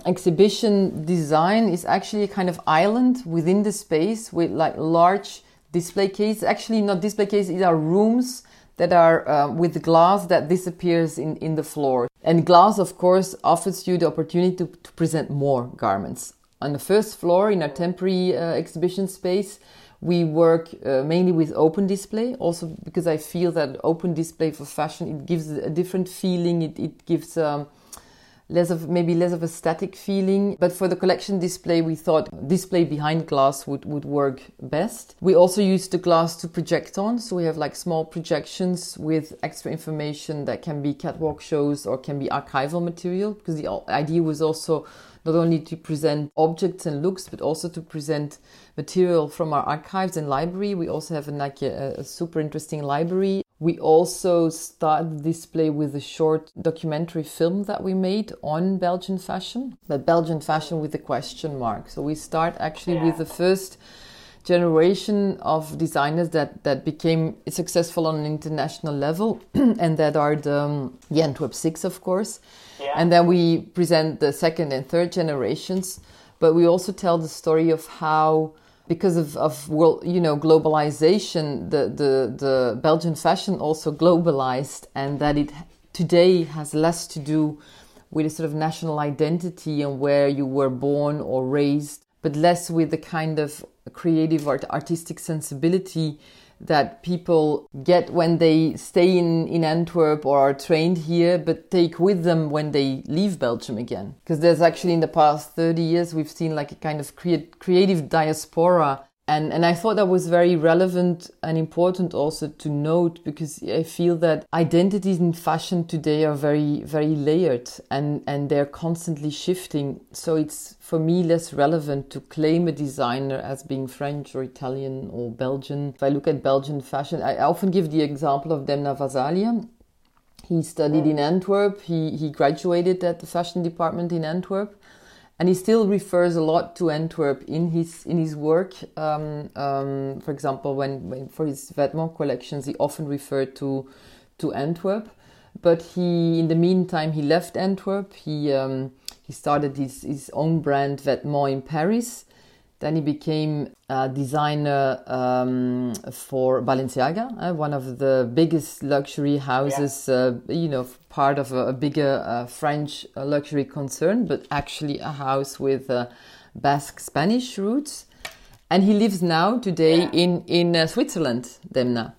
exhibition design is actually a kind of island within the space with like large display cases. Actually, not display cases, these are rooms that are uh, with glass that disappears in, in the floor. And glass, of course, offers you the opportunity to, to present more garments. On the first floor in our temporary uh, exhibition space, we work uh, mainly with open display, also because I feel that open display for fashion it gives a different feeling. It it gives um, less of maybe less of a static feeling. But for the collection display, we thought display behind glass would would work best. We also use the glass to project on, so we have like small projections with extra information that can be catwalk shows or can be archival material. Because the idea was also not only to present objects and looks, but also to present material from our archives and library. We also have a, like a, a super interesting library. We also start the display with a short documentary film that we made on Belgian fashion, but Belgian fashion with a question mark. So we start actually yeah. with the first generation of designers that, that became successful on an international level, and that are the, um, the Antwerp Six, of course. Yeah. And then we present the second and third generations, but we also tell the story of how because of, of world, you know, globalization, the, the, the Belgian fashion also globalized and that it today has less to do with a sort of national identity and where you were born or raised, but less with the kind of creative art, artistic sensibility that people get when they stay in, in Antwerp or are trained here, but take with them when they leave Belgium again. Because there's actually in the past 30 years, we've seen like a kind of create, creative diaspora and and I thought that was very relevant and important also to note because I feel that identities in fashion today are very very layered and and they're constantly shifting. So it's for me less relevant to claim a designer as being French or Italian or Belgian. If I look at Belgian fashion I often give the example of Demna Gvasalia he studied in mm. Antwerp. He he graduated at the fashion department in Antwerp and he still refers a lot to Antwerp in his in his work. Um, um, for example, when, when, for his Vetements collections, he often referred to to Antwerp. but he, in the meantime, he left Antwerp. He um, he started his, his own brand Vetements in Paris. Then he became a designer um, for Balenciaga, uh, one of the biggest luxury houses, yeah. uh, you know, part of a, a bigger uh, French uh, luxury concern, but actually a house with uh, Basque Spanish roots. And he lives now, today, yeah. in, in uh, Switzerland, Demna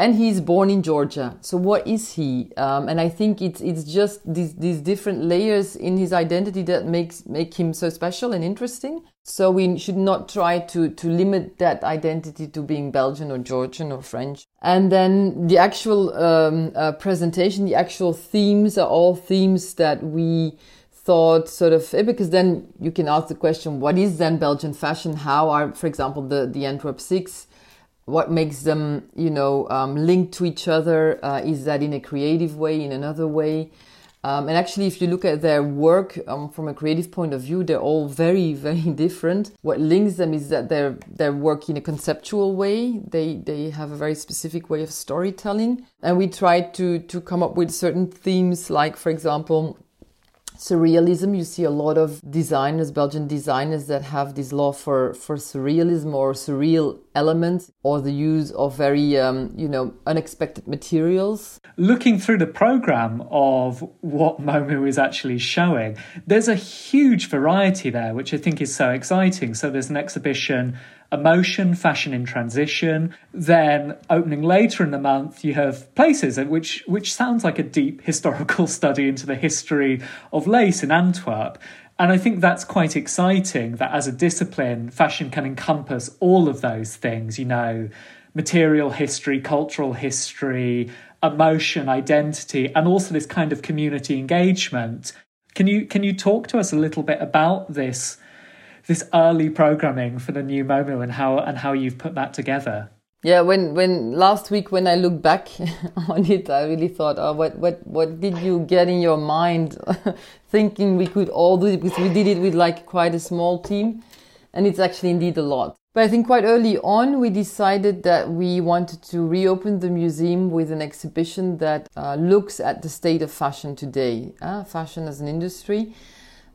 and he's born in Georgia. So what is he? Um, and I think it's it's just these these different layers in his identity that makes make him so special and interesting. So we should not try to to limit that identity to being Belgian or Georgian or French. And then the actual um, uh, presentation, the actual themes are all themes that we thought sort of eh, because then you can ask the question what is then belgian fashion how are for example the the antwerp six what makes them, you know, um, linked to each other? Uh, is that in a creative way, in another way? Um, and actually, if you look at their work um, from a creative point of view, they're all very, very different. What links them is that they're they work in a conceptual way. They they have a very specific way of storytelling, and we try to to come up with certain themes, like for example, surrealism. You see a lot of designers, Belgian designers, that have this love for, for surrealism or surreal elements or the use of very, um, you know, unexpected materials. Looking through the program of what Momu is actually showing, there's a huge variety there, which I think is so exciting. So there's an exhibition emotion, fashion in transition. Then opening later in the month, you have places uh, which which sounds like a deep historical study into the history of lace in Antwerp. And I think that's quite exciting that as a discipline, fashion can encompass all of those things, you know, material history, cultural history, emotion, identity, and also this kind of community engagement. Can you can you talk to us a little bit about this this early programming for the new MoMu and how and how you've put that together. Yeah, when when last week when I look back on it, I really thought, oh, what what what did you get in your mind, thinking we could all do it because we did it with like quite a small team, and it's actually indeed a lot. But I think quite early on we decided that we wanted to reopen the museum with an exhibition that uh, looks at the state of fashion today, uh, fashion as an industry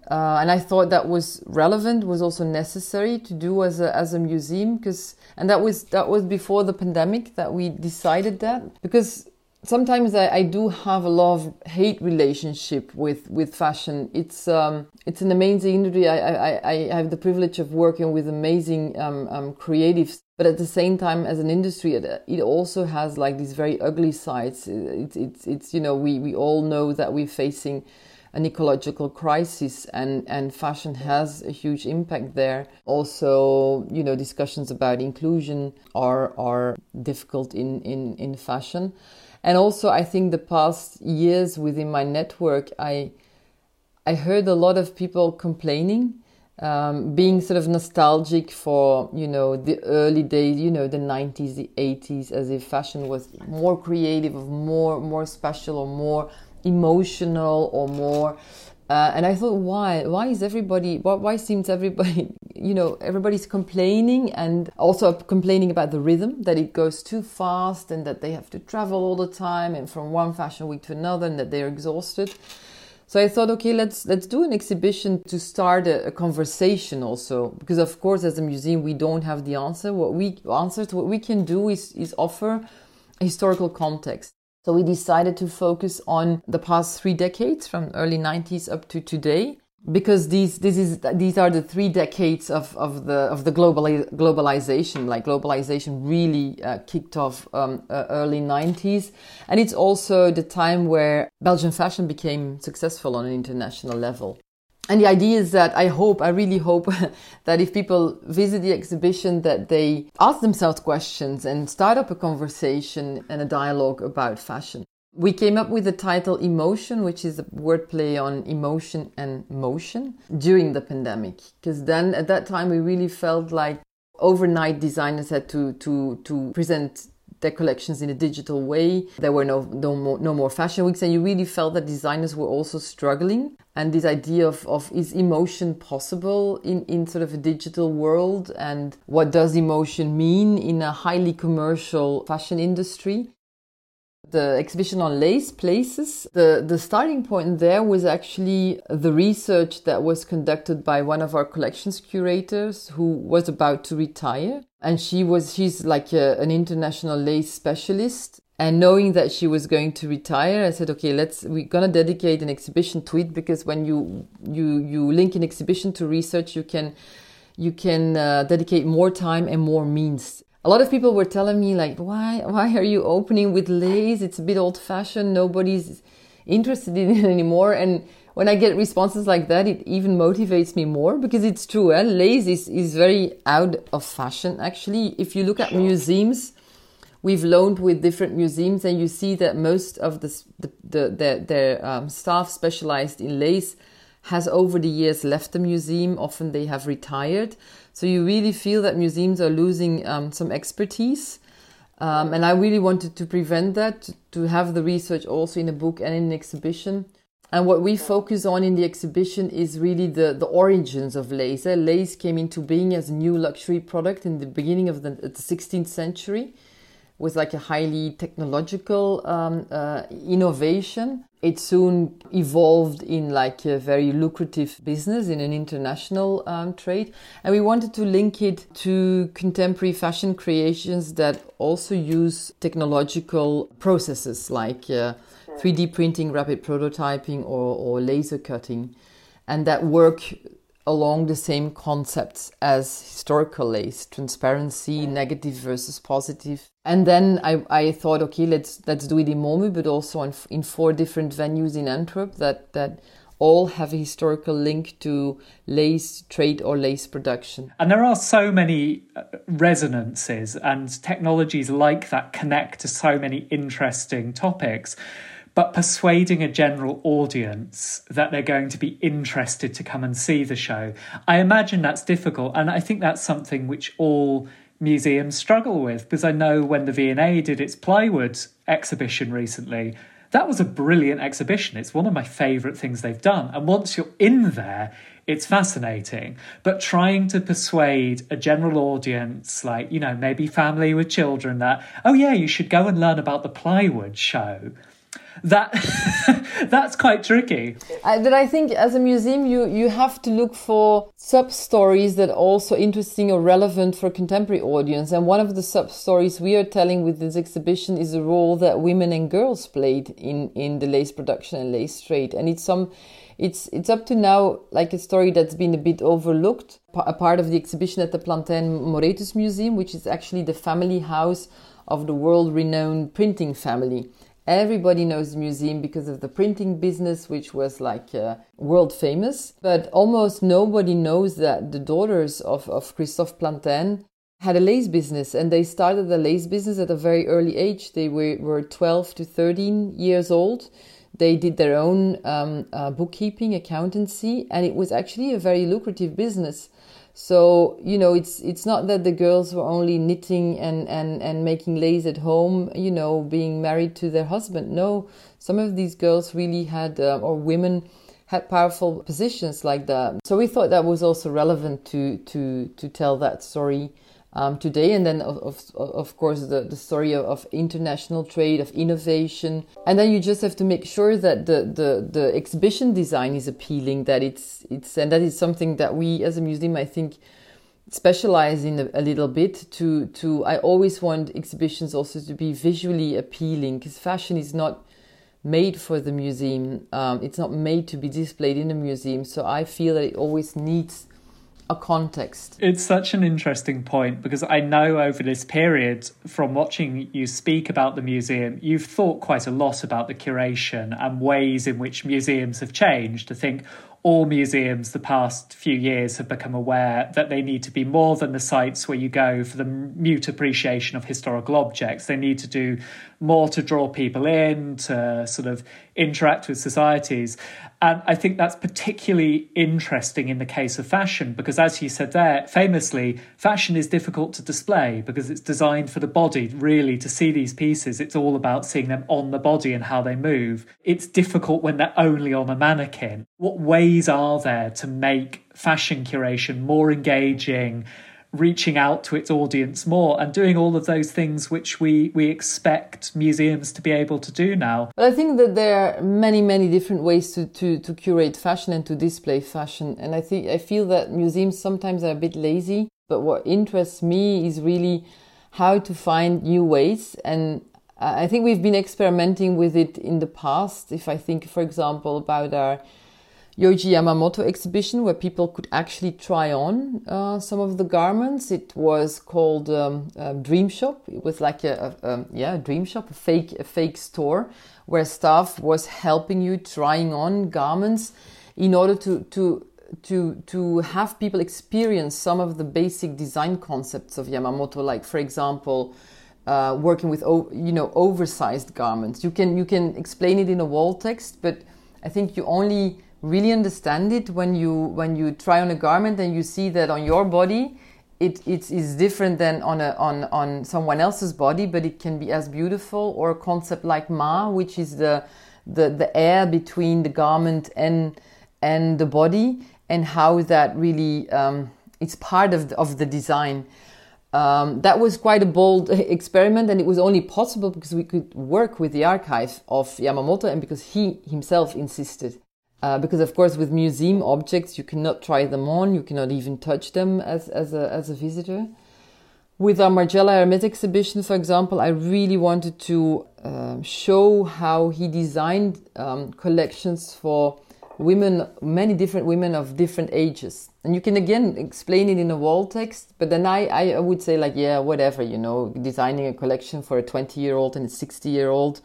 uh, and I thought that was relevant, was also necessary to do as a as a museum because, and that was that was before the pandemic that we decided that because sometimes I, I do have a love hate relationship with with fashion. It's um it's an amazing industry. I I, I have the privilege of working with amazing um, um creatives. But at the same time, as an industry, it, it also has like these very ugly sides. It's, it's, it's, you know, we, we all know that we're facing an ecological crisis and, and fashion has a huge impact there. Also, you know, discussions about inclusion are, are difficult in, in, in fashion. And also, I think the past years within my network, I, I heard a lot of people complaining um, being sort of nostalgic for you know the early days, you know the 90s, the 80s, as if fashion was more creative, more more special, or more emotional or more uh, and I thought, why? Why is everybody? Why, why, seems everybody? You know, everybody's complaining and also complaining about the rhythm that it goes too fast and that they have to travel all the time and from one fashion week to another and that they're exhausted. So I thought, okay, let's let's do an exhibition to start a, a conversation also because of course as a museum we don't have the answer. What we answers what we can do is is offer historical context. So we decided to focus on the past three decades from early 90s up to today because these this is these are the three decades of, of the of the global globalization. Like globalization really uh, kicked off um, uh, early 90s and it's also the time where Belgian fashion became successful on an international level and the idea is that I hope, I really hope that if people visit the exhibition, that they ask themselves questions and start up a conversation and a dialogue about fashion. We came up with the title Emotion, which is a wordplay on emotion and motion during the pandemic. Because then at that time we really felt like overnight designers had to, to, to present their collections in a digital way. There were no, no, more, no more fashion weeks, and you really felt that designers were also struggling. And this idea of, of is emotion possible in, in sort of a digital world, and what does emotion mean in a highly commercial fashion industry? The exhibition on lace places. The the starting point there was actually the research that was conducted by one of our collections curators who was about to retire, and she was she's like a, an international lace specialist. And knowing that she was going to retire, I said, okay, let's we're gonna dedicate an exhibition to it because when you you you link an exhibition to research, you can you can uh, dedicate more time and more means a lot of people were telling me like why why are you opening with lace it's a bit old fashioned nobody's interested in it anymore. And when i get responses like that it even motivates me more because it's true eh? lace is, is very out of fashion actually. If you look at museums we've loaned with different museums and you see that most of the, the, the, the their um, staff specialized in lace has over the years left the museum often they have retired so you really feel that museums are losing um, some expertise. Um, and I really wanted to prevent that, to have the research also in a book and in an exhibition. And what we focus on in the exhibition is really the, the origins of lace. Lace came into being as a new luxury product in the beginning of the, the 16th century with like a highly technological um, uh, innovation. It soon evolved in like a very lucrative business in an international um, trade. And we wanted to link it to contemporary fashion creations that also use technological processes like uh, 3D printing, rapid prototyping, or, or laser cutting, and that work along the same concepts as historical lace transparency negative versus positive. And then I, I thought okay let's let's do it in Momu but also in, in four different venues in Antwerp that that all have a historical link to lace trade or lace production. And there are so many uh, resonances and technologies like that connect to so many interesting topics but persuading a general audience that they're going to be interested to come and see the show. I imagine that's difficult, and I think that's something which all museums struggle with because I know when the V&A did its plywood exhibition recently, that was a brilliant exhibition. It's one of my favourite things they've done. And once you're in there, it's fascinating. But trying to persuade a general audience, like, you know, maybe family with children, that, oh, yeah, you should go and learn about the plywood show that that's quite tricky. I, but I think as a museum, you you have to look for sub stories that are also interesting or relevant for contemporary audience. And one of the sub stories we are telling with this exhibition is the role that women and girls played in in the lace production and lace trade. And it's some. It's it's up to now like a story that's been a bit overlooked. A part of the exhibition at the Plantin Moretus Museum, which is actually the family house of the world renowned printing family. Everybody knows the museum because of the printing business, which was like uh, world famous. But almost nobody knows that the daughters of, of Christophe Plantin had a lace business and they started the lace business at a very early age. They were, were 12 to 13 years old. They did their own um, uh, bookkeeping, accountancy, and it was actually a very lucrative business. So you know, it's it's not that the girls were only knitting and and and making lace at home. You know, being married to their husband. No, some of these girls really had uh, or women had powerful positions like that. So we thought that was also relevant to to to tell that story um, today. And then, of, of, of course, the, the story of, of, international trade, of innovation. And then you just have to make sure that the, the, the exhibition design is appealing, that it's, it's, and that is something that we as a museum, I think, specialize in a, a little bit to, to, I always want exhibitions also to be visually appealing because fashion is not made for the museum. Um, it's not made to be displayed in a museum. So I feel that it always needs a context. It's such an interesting point because I know over this period, from watching you speak about the museum, you've thought quite a lot about the curation and ways in which museums have changed. I think all museums the past few years have become aware that they need to be more than the sites where you go for the mute appreciation of historical objects. They need to do more to draw people in, to sort of interact with societies. And I think that's particularly interesting in the case of fashion because, as you said there, famously, fashion is difficult to display because it's designed for the body. Really, to see these pieces, it's all about seeing them on the body and how they move. It's difficult when they're only on a mannequin. What ways are there to make fashion curation more engaging? Reaching out to its audience more and doing all of those things which we, we expect museums to be able to do now. But I think that there are many, many different ways to, to, to curate fashion and to display fashion. And I think I feel that museums sometimes are a bit lazy. But what interests me is really how to find new ways. And I think we've been experimenting with it in the past. If I think, for example, about our Yohji Yamamoto exhibition where people could actually try on uh, some of the garments. It was called um, Dream Shop. It was like a, a, a, yeah a dream shop, a fake a fake store where staff was helping you trying on garments in order to to to to have people experience some of the basic design concepts of Yamamoto. Like for example. Uh, working with you know oversized garments, you can you can explain it in a wall text, but I think you only really understand it when you when you try on a garment and you see that on your body it, it is different than on a on on someone else's body but it can be as beautiful or a concept like ma which is the the the air between the garment and and the body and how that really um, it's part of the, of the design. Um, that was quite a bold experiment and it was only possible because we could work with the archive of Yamamoto and because he himself insisted uh, because of course with museum objects you cannot try them on, you cannot even touch them as, as, a, as a visitor. With our Margiela Hermes exhibition, for example, I really wanted to uh, show how he designed um, collections for women, many different women of different ages. And you can again explain it in a wall text, but then I, I would say, like, yeah, whatever, you know, designing a collection for a 20 year old and a 60 year old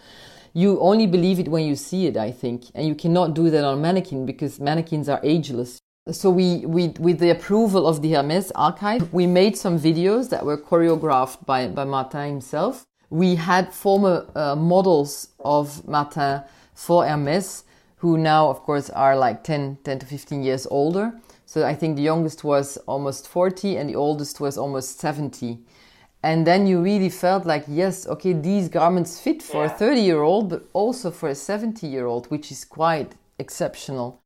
you only believe it when you see it, I think. And you cannot do that on mannequin because mannequins are ageless. So we, we with the approval of the Hermes archive, we made some videos that were choreographed by, by Martin himself. We had former uh, models of Martin for Hermes who now, of course, are like 10, 10 to 15 years older. So I think the youngest was almost 40 and the oldest was almost 70 and then you really felt like yes okay these garments fit for yeah. a 30 year old but also for a 70 year old which is quite exceptional.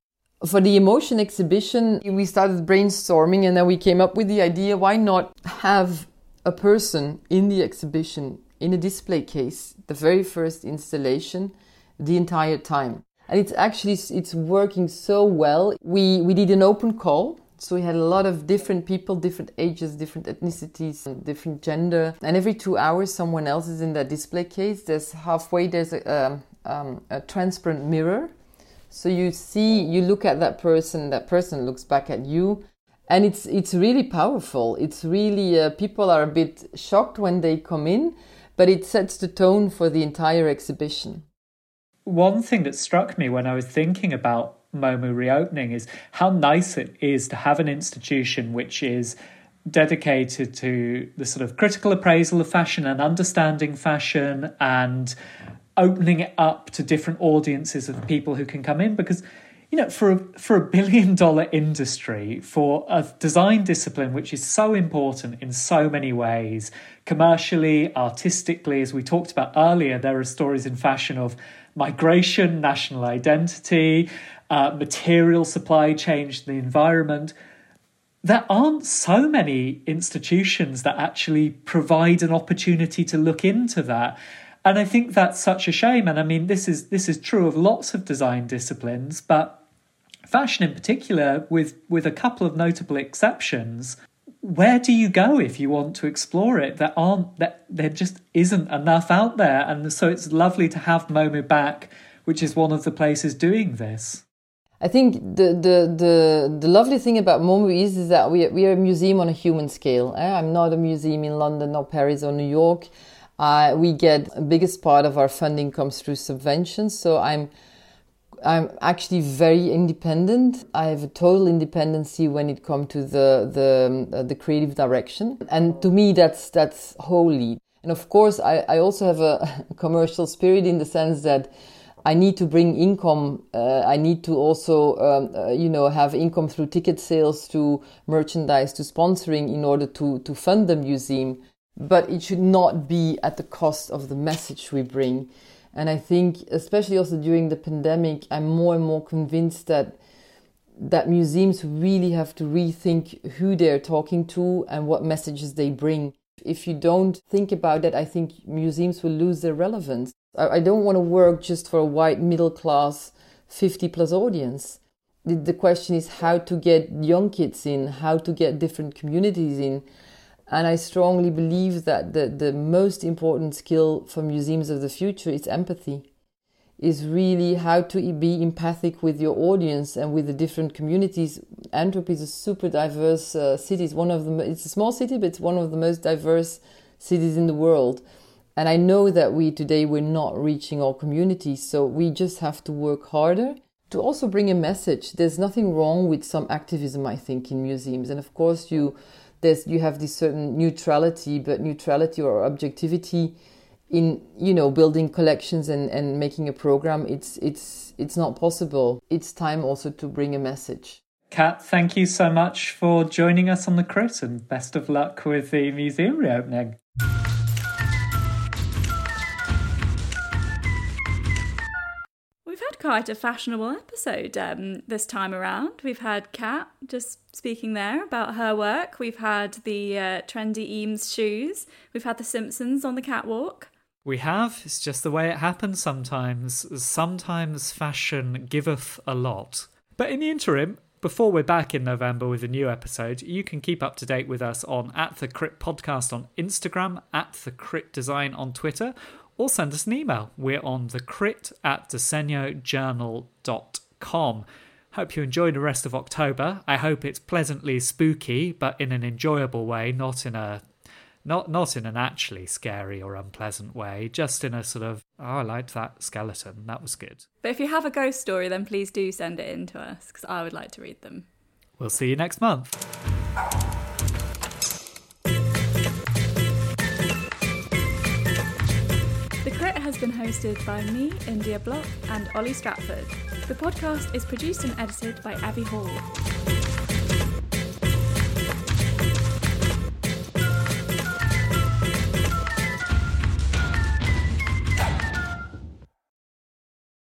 For the emotion exhibition we started brainstorming and then we came up with the idea why not have a person in the exhibition in a display case the very first installation the entire time. And it's actually it's working so well. We we did an open call so we had a lot of different people, different ages, different ethnicities, different gender. And every two hours, someone else is in that display case. There's halfway, there's a, um, um, a transparent mirror. So you see, you look at that person, that person looks back at you. And it's, it's really powerful. It's really, uh, people are a bit shocked when they come in, but it sets the tone for the entire exhibition. One thing that struck me when I was thinking about MoMU reopening is how nice it is to have an institution which is dedicated to the sort of critical appraisal of fashion and understanding fashion and opening it up to different audiences of people who can come in. Because you know for a, for a billion dollar industry for a design discipline which is so important in so many ways commercially artistically as we talked about earlier there are stories in fashion of migration national identity uh, material supply change, the environment. There aren't so many institutions that actually provide an opportunity to look into that. And I think that's such a shame. And I mean, this is this is true of lots of design disciplines, but fashion in particular, with with a couple of notable exceptions, where do you go if you want to explore it? There aren't that there just isn't enough out there, and so it's lovely to have MoMU back, which is one of the places doing this. I think the, the, the, the lovely thing about MoMU is, is that we, we are a museum on a human scale. Eh? I'm not a museum in London or Paris or New York. Uh, we get biggest part of our funding comes through subventions. So I'm, I'm actually very independent. I have a total independency when it comes to the, the, uh, the creative direction. And to me, that's, that's holy. And of course, I, I also have a commercial spirit in the sense that I need to bring income. Uh, I need to also, um, uh, you know, have income through ticket sales, to merchandise, to sponsoring in order to, to fund the museum. But it should not be at the cost of the message we bring. And I think, especially also during the pandemic, I'm more and more convinced that that museums really have to rethink who they're talking to and what messages they bring. If you don't think about that, I think museums will lose their relevance. I don't want to work just for a white middle class 50 plus audience. The question is how to get young kids in, how to get different communities in. And I strongly believe that the, the most important skill for museums of the future is empathy is really how to be empathic with your audience and with the different communities. Antwerp is a super diverse uh, city. It's one of the it's a small city, but it's one of the most diverse cities in the world. And I know that we today we're not reaching our communities, so we just have to work harder to also bring a message. There's nothing wrong with some activism, I think, in museums, and of course you there's you have this certain neutrality, but neutrality or objectivity in you know building collections and, and making a program it's it's it's not possible. It's time also to bring a message. Kaat, thank you so much for joining us on the crit and best of luck with the museum reopening. Quite a fashionable episode um, this time around. We've had Kaat just speaking there about her work. We've had the uh, trendy Eames shoes. We've had the Simpsons on the catwalk. We have. It's just the way it happens sometimes. Sometimes fashion giveth a lot. But in the interim, before we're back in November with a new episode, you can keep up to date with us on at the Crit Podcast on Instagram, at the Crit Design on Twitter, or send us an email. We're on the crit at disegnojournal.com. Hope you enjoy the rest of October. I hope it's pleasantly spooky, but in an enjoyable way, not in a not not in an actually scary or unpleasant way, just in a sort of oh, I liked that skeleton. That was good. But if you have a ghost story, then please do send it in to us because I would like to read them. We'll see you next month. Been hosted by me, India Block, and Oli Stratford. The podcast is produced and edited by Abby Hall.